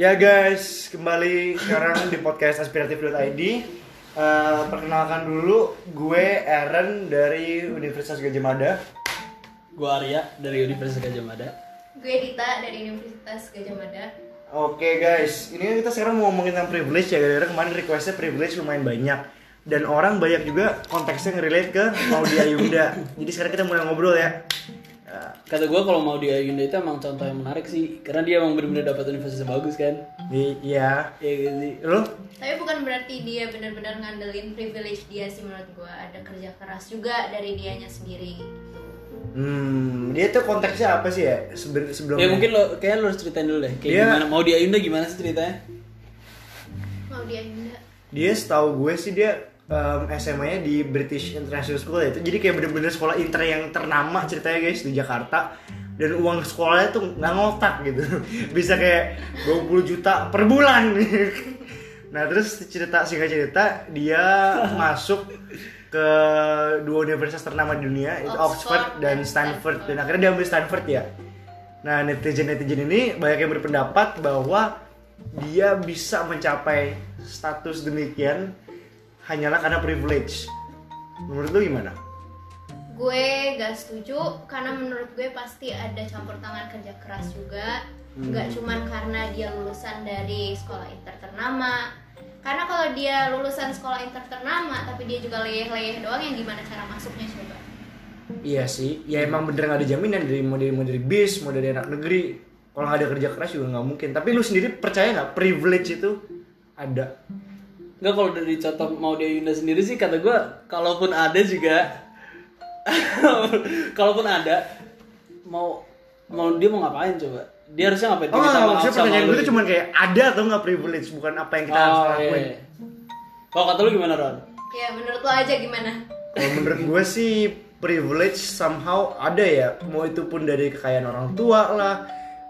Ya guys, kembali sekarang di podcast aspiratif.id Eh, Perkenalkan dulu, gue Aaron dari Universitas Gajah Mada. Gua Arya dari Universitas Gajah Mada. Gue Dita dari Universitas Gajah Mada. Oke guys, ini kan kita sekarang mau ngomongin tentang privilege ya Gara-gara kemarin requestnya privilege lumayan banyak. Dan orang banyak juga konteksnya nge-relate ke Maudy Ayunda Jadi sekarang kita mulai ngobrol ya Kata gua kalau mau di Ayunda itu emang contoh yang menarik sih, karena dia emang benar-benar dapat universitas yang bagus kan. i- Iya Iya gitu sih. Lo? Tapi bukan berarti dia benar-benar ngandelin privilege dia sih menurut gue. Ada kerja keras juga dari dianya sendiri. gitu. Hmm, dia tuh konteksnya apa sih ya seben- sebelumnya? Ya mungkin lo kayak lo harus ceritain dulu deh. Kayak Dia- gimana mau di Ayunda gimana sih ceritanya? Mau dia enggak? Dia setahu gue sih dia em, SMA-nya di British International School ya itu. Jadi kayak bener-bener sekolah inter yang ternama ceritanya guys di Jakarta. Dan uang sekolahnya tuh nggak ngotak gitu. Bisa kayak 20 juta per bulan. nah terus cerita singkat cerita dia masuk ke dua universitas ternama di dunia itu Oxford, dan Stanford. Stanford. dan akhirnya dia ambil Stanford ya. Nah netizen netizen ini banyak yang berpendapat bahwa dia bisa mencapai status demikian hanyalah karena privilege. Menurut lu gimana? Gue gak setuju karena menurut gue pasti ada campur tangan kerja keras juga. Gak cuman karena dia lulusan dari sekolah inter ternama. Karena kalau dia lulusan sekolah inter ternama tapi dia juga leyeh-leyeh doang yang gimana cara masuknya coba? Iya sih, ya emang bener nggak ada jaminan dari mau dari mau dari bis, mau dari anak negeri. Kalau nggak ada kerja keras juga nggak mungkin. Tapi lu sendiri percaya nggak privilege itu ada? Enggak kalau dari contoh mau di Ayunda sendiri sih kata gua kalaupun ada juga kalaupun ada mau mau dia mau ngapain coba? Dia harusnya ngapain? Oh Minta nggak, maaf maksudnya sama pertanyaan gue tuh gitu. cuma kayak ada atau nggak privilege, bukan apa yang kita harus Oh, lakuin. iya. Kalau kata lu gimana Ron? Ya menurut lo aja gimana? Kalau menurut gue sih privilege somehow ada ya, mau itu pun dari kekayaan orang tua lah.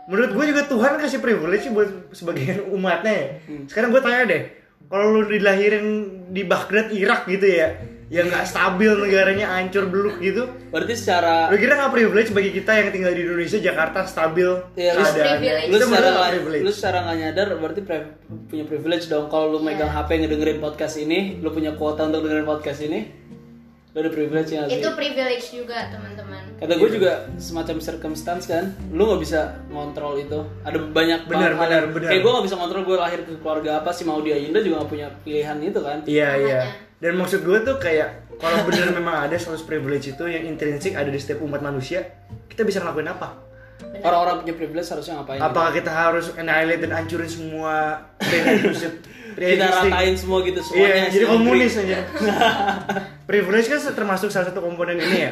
Menurut gue juga Tuhan kasih privilege sih buat sebagian umatnya ya. Sekarang gue tanya deh, kalau lu dilahirin di Baghdad Irak gitu ya, yang nggak stabil negaranya hancur beluk gitu, Berarti secara lu kira nggak privilege bagi kita yang tinggal di Indonesia Jakarta stabil Iya, lu lu secara privilege? lu secara nggak nyadar berarti pre- punya privilege dong. Kalau lu megang HP ngedengerin podcast ini lu punya kuota untuk dengerin podcast ini lu ada privilege ya Itu privilege juga teman-teman. kata gue juga semacam circumstance kan lu nggak bisa ngontrol itu ada banyak Benar, benar, benar. kayak gue nggak bisa ngontrol gue lahir ke keluarga apa sih mau dia Yunda juga nggak punya pilihan itu kan Iya iya. Dan maksud gue tuh kayak kalau bener memang ada status privilege itu yang intrinsik ada di setiap umat manusia, kita bisa ngelakuin apa? Orang-orang punya privilege harusnya ngapain Apakah kita harus annihilate dan hancurin semua kita ratain semua gitu semuanya Iya, jadi komunis aja. privilege kan termasuk salah satu komponen ini ya.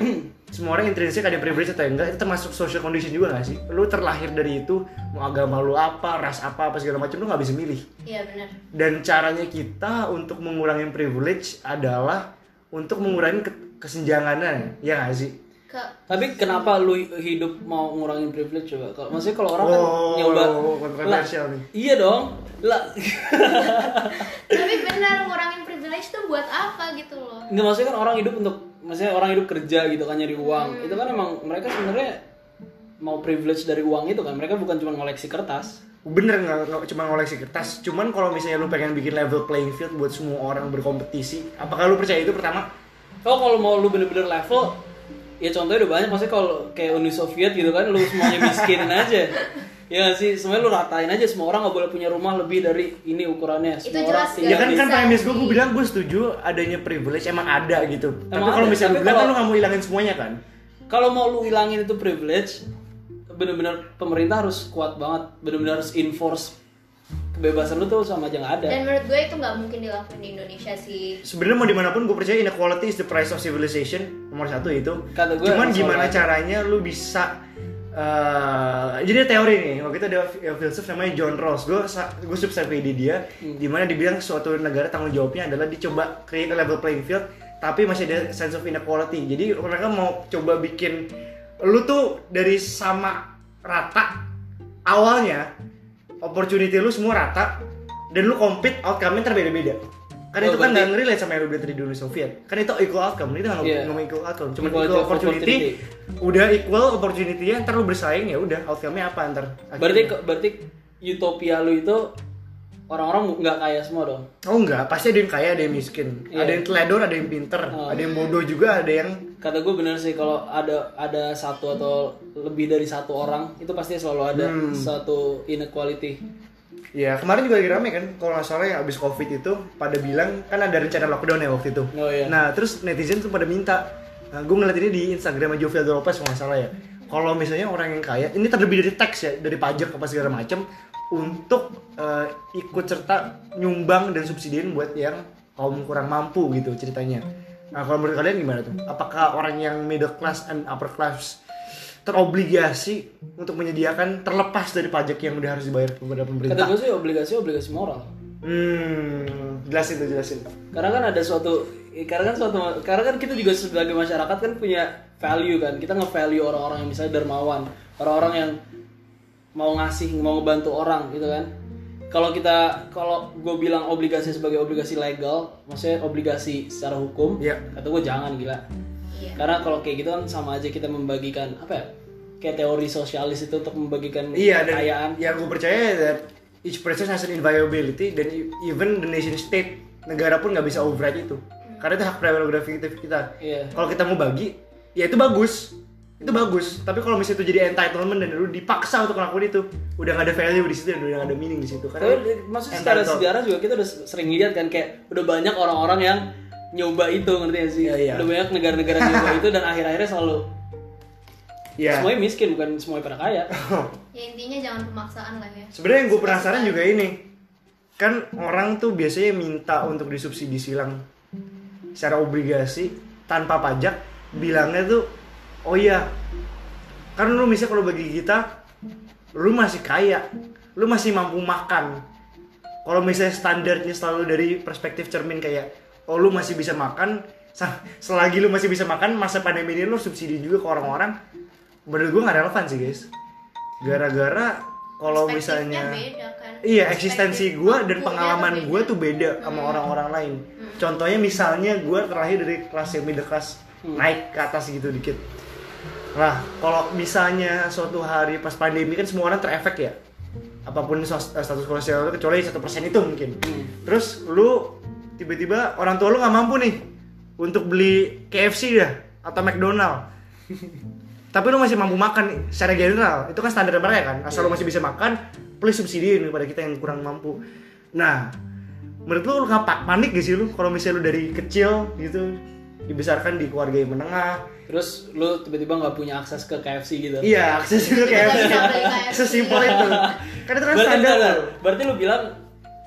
Semua orang intrinsik ada privilege atau enggak, itu termasuk social condition juga gak sih? Lu terlahir dari itu, mau agama lu apa, ras apa, apa segala macam lu nggak bisa milih. Iya benar. Dan caranya kita untuk mengurangi privilege adalah untuk mengurangi ke- kesenjangannya, ya nggak sih? Ke Tapi kenapa lu hidup mau ngurangin privilege coba? Kalau maksudnya kalau orang kan Oh, nyoba kontroversial Lah, nih. Iya dong. Lah. tapi benar ngurangin privilege tuh buat apa gitu loh? Nggak maksudnya kan orang hidup untuk maksudnya orang hidup kerja gitu kan nyari uang. Itu kan emang mereka sebenarnya mau privilege dari uang itu kan. Mereka bukan cuma ngoleksi kertas. Bener nggak nggak cuma ngoleksi kertas, cuman kalau misalnya lu pengen bikin level playing field buat semua orang berkompetisi, apakah lu percaya itu pertama? Oh kalau mau lu bener-bener level ya contohnya udah banyak maksudnya kalau kayak Uni Soviet gitu kan lu semuanya miskinin aja ya sih semuanya lu ratain aja semua orang nggak boleh punya rumah lebih dari ini ukurannya semua Itu orang jelas tinggal Ya kan kan premis gue, gue bilang gue setuju adanya privilege emang ada gitu. Tapi Emang kalau ada, misalnya tapi lu bilang kan kalau- lu nggak mau hilangin semuanya kan? kalau mau lu hilangin itu privilege bener-bener pemerintah harus kuat banget bener-bener harus enforce kebebasan lu tuh sama aja nggak ada. Dan menurut gue itu nggak mungkin dilakuin di Indonesia sih. Sebenarnya mau di mana pun gue percaya inequality is the price of civilization nomor satu itu. Kata gue Cuman gimana caranya lu bisa eh, jadi teori nih waktu itu ada fi- filsuf namanya John Rawls. Gue gue subscribe ide dia di mana dibilang suatu negara tanggung jawabnya adalah dicoba create a level playing field tapi masih ada sense of inequality. Jadi mereka mau coba bikin lu tuh dari sama rata awalnya opportunity lu semua rata dan lu compete outcome-nya terbeda-beda. Kan Oh, itu kan nggak relate sama yang lu bilang tadi dulu Soviet kan itu equal outcome itu nggak Iya. ngomong equal outcome. Cuma equal of opportunity, opportunity. udah equal opportunity-nya ntar lu bersaing ya udah outcome-nya apa ntar? Berarti berarti utopia lu itu orang-orang nggak kaya semua dong. Oh enggak, pasti ada yang kaya, ada yang miskin. Iya. Ada yang teledor, ada yang pinter, Oh. ada yang bodoh juga, ada yang Kata gue bener sih kalau ada ada satu atau lebih dari satu orang itu pasti selalu ada Hmm. satu inequality. Ya kemarin juga lagi rame kan, kalau nggak salah yang abis covid itu pada bilang kan ada rencana lockdown ya waktu itu. Oh, iya. Nah terus netizen tuh pada minta, nah, gue ngeliat ini di Instagram Jovial Lopez kalau nggak salah ya. Kalau misalnya orang yang kaya, ini terlebih dari teks ya, dari pajak apa segala macam, untuk eh, ikut serta nyumbang dan subsidiin buat yang kaum kurang mampu gitu ceritanya. Nah kalau menurut kalian gimana tuh? Apakah orang yang middle class and upper class terobligasi untuk menyediakan terlepas dari pajak yang udah harus dibayar kepada Kata pemerintah? gue sih obligasi obligasi moral. Hmm, jelasin tuh jelasin. Karena kan ada suatu karena kan suatu karena kan kita juga sebagai masyarakat kan punya value kan. Kita nge-value orang-orang yang misalnya dermawan, orang-orang yang mau ngasih, mau ngebantu orang gitu kan. Kalau kita kalau gue bilang obligasi sebagai obligasi legal, maksudnya obligasi secara hukum, Iya. kata gue jangan gila. Iya. Karena kalau kayak gitu kan sama aja kita membagikan apa ya? Kayak teori sosialis itu untuk membagikan Iya dan kekayaan. yang gue percaya that each person has an inviolability dan even the nation state negara pun nggak bisa override itu. Karena itu hak prerogatif kita. Iya. Kalau kita mau bagi, ya itu bagus. Itu bagus. Tapi kalau misalnya itu jadi entitlement dan lu dipaksa untuk ngelakuin itu, udah gak ada value di situ dan udah gak ada meaning di situ. Karena Tapi maksudnya secara sejarah juga kita udah sering lihat kan kayak udah banyak orang-orang yang nyoba itu ngerti gak sih? Iya, iya. Udah banyak negara-negara yang nyoba itu dan akhir-akhirnya selalu ya. semuanya miskin bukan semuanya pada kaya. Ya intinya jangan pemaksaan lah ya. Sebenarnya yang gue penasaran juga ini, kan orang tuh biasanya minta untuk disubsidi silang secara obligasi tanpa pajak, bilangnya tuh, oh iya, kan lu misalnya kalau bagi kita, lu masih kaya, lu masih mampu makan. Kalau misalnya standarnya selalu dari perspektif cermin kayak, oh lu masih bisa makan, selagi lu masih bisa makan, masa pandemi ini lu subsidi juga ke orang-orang, menurut gue gak relevan sih guys. Gara-gara kalau misalnya beda kan. Iya, eksistensi gue dan pengalaman gue tuh beda sama orang-orang lain. Contohnya misalnya gue terakhir dari kelas yang middle class naik ke atas gitu dikit. Nah, kalau misalnya suatu hari pas pandemi kan semua orang terefek ya. Apa pun eh, status sosial lu kecuali satu persen itu mungkin. Terus lu tiba-tiba orang tua lu nggak mampu nih untuk beli KFC dah atau McDonald. Tapi lu masih mampu makan secara general. Itu kan standar mereka kan. Asal lu masih bisa makan, please subsidiin kepada kita yang kurang mampu. Nah, menurut lu lu nggak pa- panik gak sih lu kalau misalnya lu dari kecil gitu dibesarkan di keluarga yang menengah? Terus lu tiba-tiba nggak punya akses ke KFC gitu. Iya, akses beli KFC. sesimpel itu. Kan itu kan Berarti, standar. bentar, lu. berarti lu bilang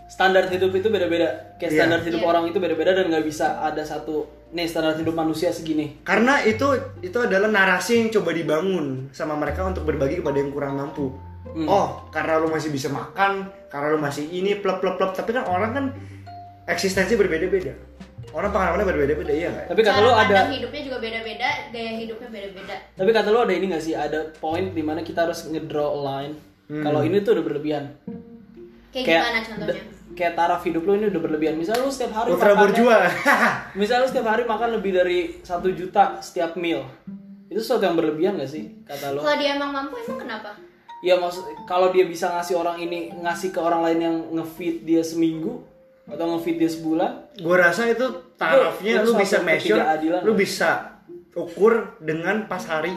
standar hidup itu beda-beda. Kayak Iya. standar hidup Iya. orang itu beda-beda dan nggak bisa ada satu nih standar hidup manusia segini. Karena itu itu adalah narasi yang coba dibangun sama mereka untuk berbagi kepada yang kurang mampu. Hmm. Oh, karena lu masih bisa makan, karena lu masih ini plep plep plep. Tapi kan orang kan eksistensi berbeda-beda. Orang pengalamannya berbeda-beda iya nggak? Tapi kata Cara lu ada hidupnya juga beda-beda, gaya hidupnya beda-beda. Tapi kata lu ada ini gak sih? Ada point di mana kita harus ngedraw line. Kalau ini tuh udah berlebihan. Kayak, gimana contohnya? kayak taraf hidup lu ini udah berlebihan. Misal lu setiap hari Ultra bourgeois. Misal lu setiap hari makan lebih dari satu juta setiap meal. Itu sesuatu yang berlebihan gak sih? Kata lu. Kalau dia emang mampu emang kenapa? Ya maksud kalau dia bisa ngasih orang ini ngasih ke orang lain yang nge-feed dia seminggu atau nge-feed dia sebulan, gue rasa itu tarafnya lu itu bisa measure, lu bisa ukur dengan pas hari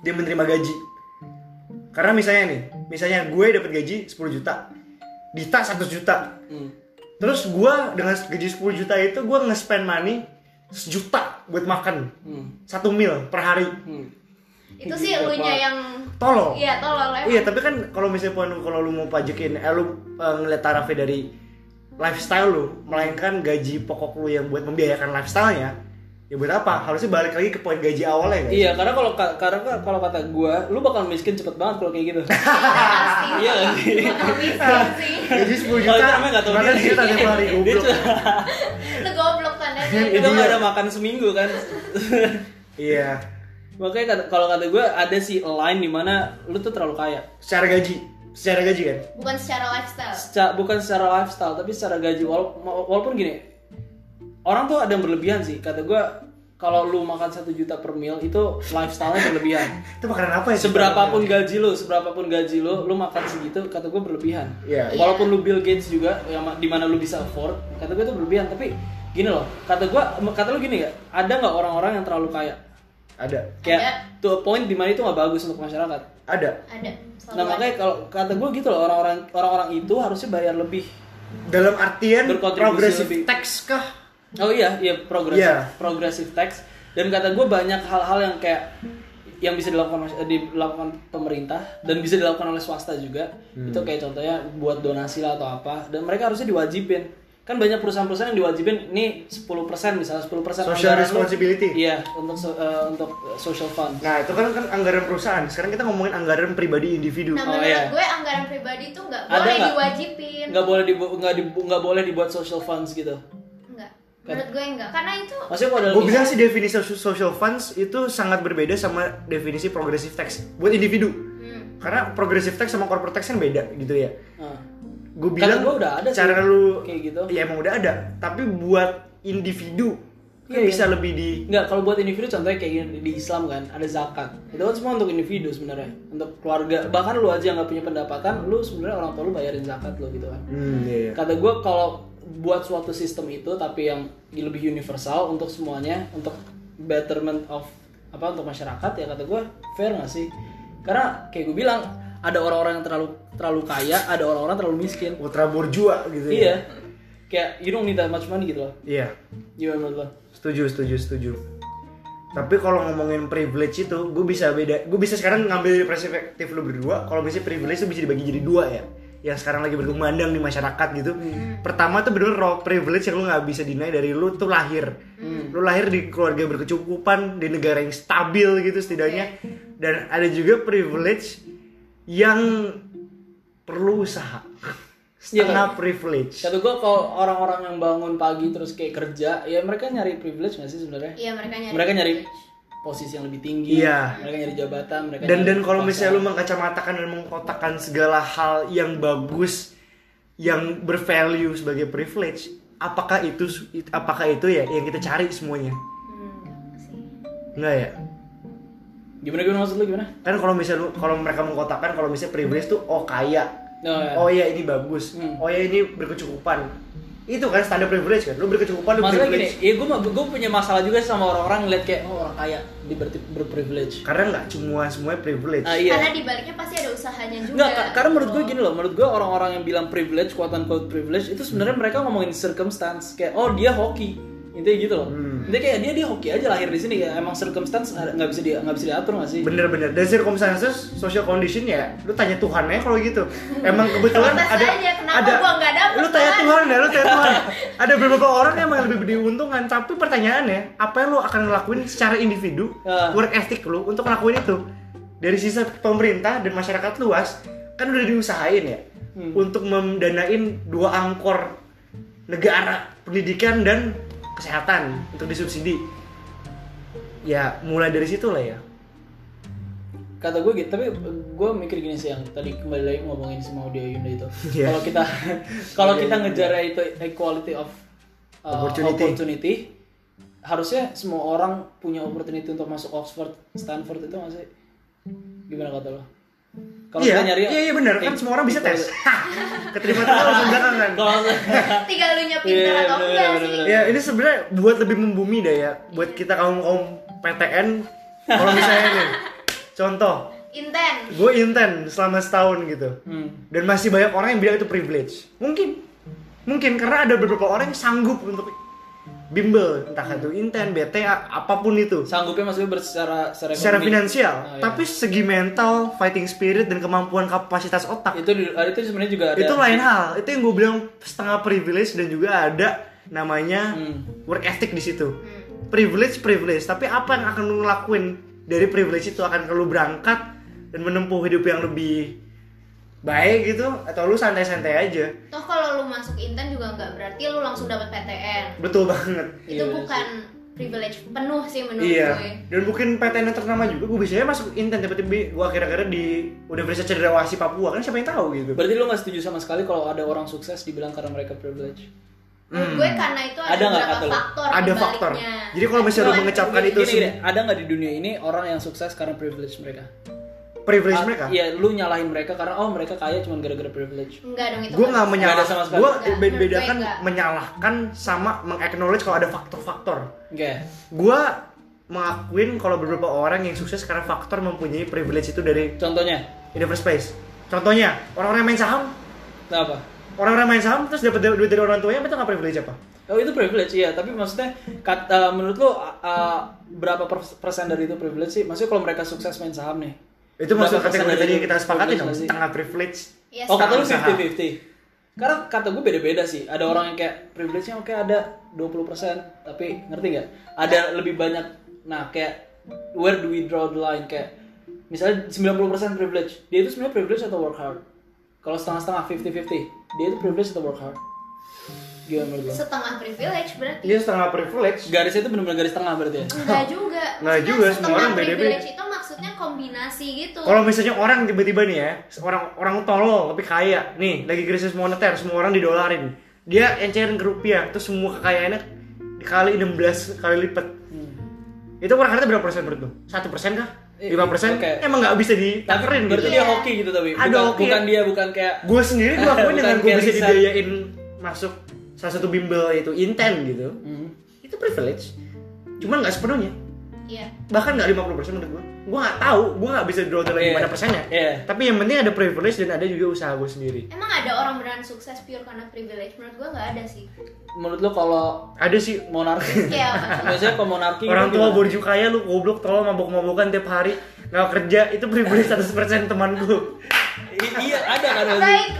dia menerima gaji. Karena misalnya nih, misalnya gue dapat gaji 10 juta, Dita 1 juta. hmm. Terus gue dengan gaji 10 juta itu gue nge-spend money sejuta buat makan Hmm. satu meal per hari. Hmm. Itu sih elunya yang Tolong. Iya, tolol ya. Iya, tapi kan kalau misalnya pun kalau lu mau pajakin, eh, lu eh, ngeliat tarafnya dari lifestyle lu, melainkan gaji pokok lu yang buat membiayakan lifestyle-nya, ya buat apa? Harusnya balik lagi ke poin gaji awalnya kan? Iya, karena kalau ka- karena kalau kata gua, lu bakal miskin cepet banget kalau kayak gitu. Iya nggak sih? Gaji 10 Oh, juta, makan diri. dia tanya hari goblok. Lu goblok kan ya. itu nggak ada makan seminggu kan. Iya, Makanya kalau kata gua ada sih line di mana lu tuh terlalu kaya. secara gaji, secara gaji kan? Bukan secara lifestyle. Seca- bukan secara lifestyle tapi secara gaji Wala- walaupun gini orang tuh ada yang berlebihan sih kata gua kalau lu makan satu juta per meal itu lifestyle-nya berlebihan. Itu makanan apa ya? Seberapapun gaji lu, seberapapun gaji lu, lu makan segitu kata gue berlebihan. Iya. Walaupun lu Bill Gates juga yang di mana lu bisa afford, kata gue itu berlebihan. Tapi gini loh, kata gue, kata lu gini gak? Ada nggak orang-orang yang terlalu kaya? Ada. Kayak Ada. to a point di mana itu nggak bagus untuk masyarakat. Ada. ada selalu Nah makanya kalau kata gue gitu loh orang-orang orang-orang itu harusnya bayar lebih. Dalam artian Berkontribusi progressive lebih. tax kah? Oh iya, iya progresif, Iya. progressive tax. Dan kata gue banyak hal-hal yang kayak yang bisa dilakukan eh, dilakukan pemerintah dan bisa dilakukan oleh swasta juga. Hmm. Itu kayak contohnya buat donasi lah atau apa. Dan mereka harusnya diwajibin. Kan banyak perusahaan-perusahaan yang diwajibin nih 10% misalnya 10% Social anggaran lu- responsibility. Iya, untuk so- eh, untuk social fund. Nah, itu kan kan anggaran perusahaan. Sekarang kita ngomongin anggaran pribadi individu. Nah Oh, menurut iya. gue anggaran pribadi tuh nggak boleh nggak? diwajibin. Nggak boleh dibu nggak dibu- nggak boleh dibuat social funds gitu. Enggak. Menurut gue enggak. Karena itu Maksudnya Gue bilang sih definisi social- social funds itu sangat berbeda sama definisi progressive tax buat individu. hmm, Karena progressive tax sama corporate tax kan beda gitu ya. Nah. Gue Kata bilang gua udah ada sih cara lu kayak gitu. Ya emang udah ada, tapi buat individu kan Iya, bisa iya. lebih di Enggak, kalau buat individu contohnya kayak gini di Islam kan ada zakat. Itu kan semua untuk individu sebenarnya, untuk keluarga. Bahkan lu aja yang nggak punya pendapatan, lu sebenarnya orang tua lu bayarin zakat lo gitu kan. Hmm, iya, iya. Kata gue kalau buat suatu sistem itu tapi yang lebih universal untuk semuanya, untuk betterment of apa untuk masyarakat ya kata gue fair nggak sih? Karena kayak gue bilang ada orang-orang yang terlalu terlalu kaya, ada orang-orang terlalu miskin. Ultra bourgeois gitu ya. Iya. Kayak you don't need that much money gitu loh. Iya. Gimana menurut lo? Setuju, setuju, setuju. Tapi kalau ngomongin privilege itu, gue bisa beda. Gue bisa sekarang ngambil perspektif lu berdua. Kalau misalnya privilege itu bisa dibagi jadi dua ya. Yang sekarang lagi berkembang di masyarakat gitu. Pertama tuh bener raw privilege yang lu nggak bisa deny dari lu tuh lahir. Lu lahir di keluarga berkecukupan, di negara yang stabil gitu setidaknya. Dan ada juga privilege yang perlu usaha. Iya, Setengah privilege. Kata gue kalau orang-orang yang bangun pagi terus kayak kerja, ya mereka nyari privilege gak sih sebenarnya? iya mereka nyari. Mereka nyari privilege. posisi yang lebih tinggi, Iya. mereka nyari jabatan, mereka dan nyari dan kalau misalnya lu mengkacamatakan dan mengkotakkan segala hal yang bagus yang bervalue sebagai privilege apakah itu apakah itu ya yang kita cari semuanya Hmm, enggak sih. enggak ya gimana gimana maksud lu gimana? kan kalau misalnya lu kalau mereka mengkotakkan kalau misalnya privilege tuh oh kaya Oh, ya. oh iya ini bagus Hmm. oh iya ini berkecukupan itu kan standar privilege kan lu berkecukupan lu Masalah gini, privilege ya gue gue punya masalah juga sama orang-orang ngeliat kayak oh orang kaya di ber berprivilege. karena nggak semua semuanya privilege Ah iya. Karena di baliknya pasti ada usahanya juga. Enggak, ka- karena menurut gue gini loh, menurut gue orang-orang yang bilang privilege, quote unquote privilege itu sebenarnya mereka ngomongin circumstance kayak oh dia hoki, intinya gitu loh. Hmm. Intinya kayak dia dia hoki aja lahir di sini kayak emang circumstance ada- nggak bisa dia nggak bisa diatur nggak sih? bener-bener dan circumstances social condition ya lu tanya Tuhan ya kalau gitu emang kebetulan ada aja, kenapa ada gua nggak dapet, lu tanya Tuhan? Ya lu tanya Tuhan ada beberapa orang yang emang lebih diuntungkan tapi pertanyaannya apa yang lu akan ngelakuin secara individu Ah. work ethic lu untuk ngelakuin itu dari sisi pemerintah dan masyarakat luas kan udah diusahain ya Hmm. untuk mendanain dua angkor negara pendidikan dan kesehatan untuk disubsidi. Ya mulai dari situ lah ya. Kata gue gitu tapi gue mikir gini sih yang tadi kembali lagi ngomongin si Maudio Yunda itu. Iya. kalau kita kalau kita ngejar itu equality of uh, Opportunity. opportunity, harusnya semua orang punya opportunity untuk masuk Oxford Stanford itu masih gimana kata lo kalau iya, kita nyari iya, iya benar kan semua orang bisa tes. Keterima tuh langsung belakangan. kalau Tinggal lu nya Iya, pinter atau bener, enggak bener, sih. Ya ini sebenarnya buat lebih membumi dah ya, buat kita kaum kaum PTN. Kalau misalnya nih, contoh, Inten. gue inten selama setahun gitu, hmm. dan masih banyak orang yang bilang itu privilege. Mungkin, mungkin karena ada beberapa orang yang sanggup untuk bimbel, entah itu inten, BTA, apa pun itu. sanggupnya maksudnya secara, Secara ekonomi. finansial, Ah, iya. tapi segi mental, fighting spirit dan kemampuan kapasitas otak itu itu sebenarnya juga ada itu lain hal itu yang gue bilang setengah privilege dan juga ada namanya Hmm. work ethic di situ privilege privilege tapi apa yang akan lu ngelakuin dari privilege itu akan lu berangkat dan menempuh hidup yang lebih baik gitu atau lu santai-santai aja Toh kalau lu masuk Inten juga nggak berarti lu langsung dapat PTN. betul banget Itu Iya bukan privilege penuh sih menurut iya gue. dan bukan PTN yang ternama juga gue bisa masuk inten tiba-tiba gue akhir-akhir di Universitas Cendrawasih Papua kan siapa yang tahu gitu berarti lu nggak setuju sama sekali kalau ada orang sukses dibilang karena mereka privilege Menurut gue karena itu ada, Ada beberapa kata lu? faktor Ada faktor. Jadi kalau misalnya lu mengecapkan gini, itu gini, gini, ada nggak di dunia ini orang yang sukses karena privilege mereka? Privilege Ah, mereka. Iya, lu nyalahin mereka karena oh mereka kaya cuma gara-gara privilege. Enggak dong itu. Gue kan nggak bisa. menyalah, Nggak ada sama sekali. gue gue bedakan menyalahkan sama mengaknowledge kalau ada faktor-faktor. Oke. Gue mengakuin kalau beberapa orang yang sukses karena faktor mempunyai privilege itu dari Contohnya, in the first place. Contohnya orang-orang yang main saham, apa? orang-orang main saham terus dapat duit dari orang tuanya itu nggak privilege apa? Oh itu privilege ya, tapi maksudnya kata menurut lu uh, uh, berapa pers- persen dari itu privilege sih? Maksudnya kalau mereka sukses main saham nih. Itu masuk kategori tadi kita sepakati dong, setengah privilege. Iya, Oh kata lu Usaha. 50-50 Karena kata gue beda-beda sih Ada orang yang kayak privilege-nya oke ada 20% Tapi ngerti nggak? Ada lebih banyak Nah kayak Where do we draw the line? Kayak Misalnya 90% privilege Dia itu sebenarnya privilege atau work hard? Kalau setengah-setengah 50-50 Dia itu privilege atau work hard? Gimana menurut setengah privilege berarti. Dia setengah privilege. Garisnya itu benar-benar garis tengah berarti ya? Enggak juga. Nggak Maksudnya juga, semua orang beda-beda. privilege itu maksudnya kombinasi gitu. Kalau misalnya orang tiba-tiba nih ya, orang orang tolol tapi kaya, nih lagi krisis moneter, semua orang didolarin, dia encerin ke rupiah, terus semua kekayaannya dikali 16 kali lipat. Itu orang harta berapa persen menurut lu? Satu persen kah? Eh, Lima persen? oke. Emang nggak bisa Tapi ditakerin berarti gitu. dia hoki gitu tapi Ada bukan, hoki bukan dia bukan kayak Gue sendiri gue akuin dengan gue bisa dibiayain masuk salah satu bimbel yaitu Inten gitu. Hmm. Itu privilege. Cuman nggak sepenuhnya. Iya. Bahkan nggak 50% menurut gue. Gue nggak tahu, gue nggak bisa draw the line Iya. gimana persennya. Iya. Tapi yang penting ada privilege dan ada juga usaha gue sendiri. Emang ada orang beneran sukses pure karena privilege? Menurut gua nggak ada sih. Menurut lo kalau Ada sih monarki apa? Biasanya kalau monarki orang tua borju kaya lu goblok tolong mabok-mabokan tiap hari nggak kerja itu privilege 100% teman gue I- iya ada kan.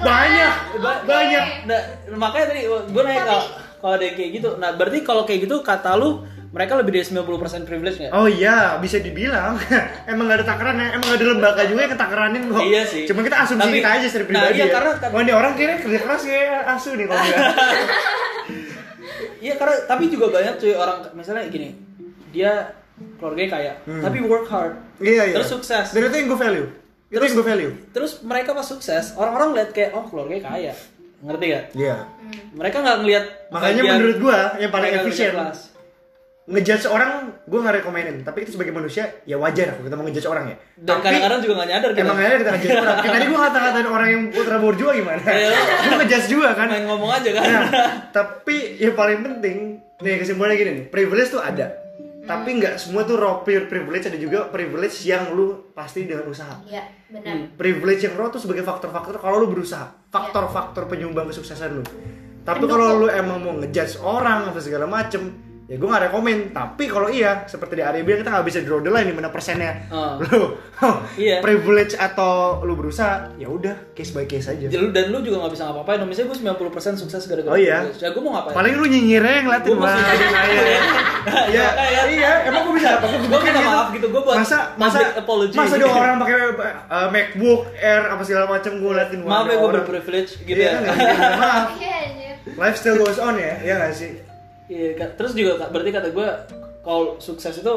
Banyak, Ba- Oke. banyak. Nah, makanya tadi gue nanya kalau kalau ada yang kayak gitu. Nah, berarti kalau kayak gitu kata lu mereka lebih dari 90% privilege nggak? oh iya bisa dibilang. Emang gak ada takaran ya emang gak ada lembaga juga yang ketakaranin kok. Iya sih. cuma kita asumsi Tapi- kita aja secara nah, pribadi iya, ya. karena- wah ini orang kira kerja keras kayak asu nih kalau Iya karena tapi juga banyak cuy orang misalnya gini dia keluarganya kaya tapi work hard iya iya. terus sukses. Dan itu yang gue value. Itu yang gue value. terus mereka pas sukses orang-orang lihat kayak oh keluarganya kaya. Ngerti gak? iya. Mereka nggak ngelihat makanya menurut gue yang paling efisien. Ngejudge orang gue nggak rekomenin tapi itu sebagai manusia ya wajar kalau kita mau ngejudge orang ya dan kadang-kadang juga nggak nyadar kita Emang aja kita ngejudge orang. Kayak tadi gue ngata-ngatain orang yang ultra borjua gimana? Iya. gue ngejudge juga kan. main ngomong aja kan Nah, tapi yang paling penting, nih kesimpulannya gini nih, privilege tuh ada. Tapi nggak semua tuh raw pure privilege, ada juga privilege yang lu pasti dengan usaha. Iya, benar. Privilege yang raw tuh sebagai faktor-faktor kalau lu berusaha, faktor-faktor penyumbang kesuksesan lu. Tapi kalau lu emang mau ngejudge orang apa segala macem, ya gue gak rekomen. Tapi kalau iya, seperti di Arya bilang kita nggak bisa draw the line di mana persennya. Oh. Lu Iya. privilege atau lu berusaha, ya udah case by case aja. Jadi lu- dan lu juga nggak bisa ngapa-ngapain. Misalnya gue 90% sukses gara-gara Oh iya. privilege. Ya gue mau ngapain? Paling lu nyinyirnya yang wah masih- jadi kaya. ya, Makanya. iya, emang gue bisa apa? Gua minta maaf gitu, gua buat masa masa apology. masa ada orang pakai uh, MacBook Air apa segala macam gue liatin Maaf ya gue berprivilege gitu Iya, ya. kan, mungkin. maaf. Iya, anjir. Life still goes on ya, ya nggak sih? Iya, terus juga Kak, berarti kata gue kalau sukses itu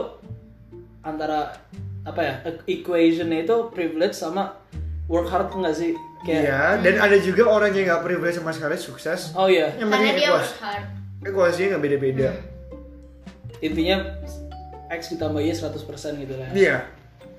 antara apa ya equationnya itu privilege sama work hard enggak sih? Iya, dan ada juga orang yang nggak privilege sama sekali sukses. Oh iya, Yang Karena penting dia equas. work hard. Equasinya nggak beda-beda. intinya X ditambah Y 100% gitu lah. Iya.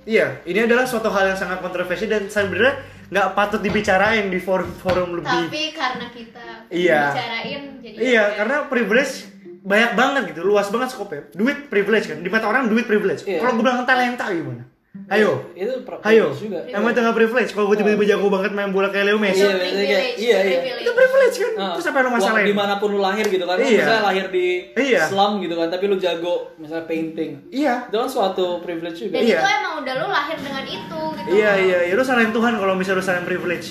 Iya, ini adalah suatu hal yang sangat kontroversial dan sebenarnya nggak patut dibicarain di forum-forum lebih. Tapi karena kita Iya. bicarain jadi Iya, karena privilege banyak banget gitu, luas banget skopnya. Duit privilege kan, di mata orang duit privilege. Iya. Kalau gue bilang talenta gimana? Ayo, Itu ayo. juga. Emang itu nggak privilege? Kalau gue tiba-tiba jago banget main bola kayak Leo Messi, Iya, iya, iya. privilege. itu privilege kan? Ah, Terus apa wah, masalahin? di mana pun lu lahir gitu kan, Lu Iya. misalnya lahir di Iya. slum gitu kan, tapi lu jago misalnya painting, Iya. itu kan suatu privilege juga. Dan Iya. itu emang udah lu lahir dengan itu gitu. Iya iya, iya lu salahin Tuhan kalau misalnya lu salahin privilege.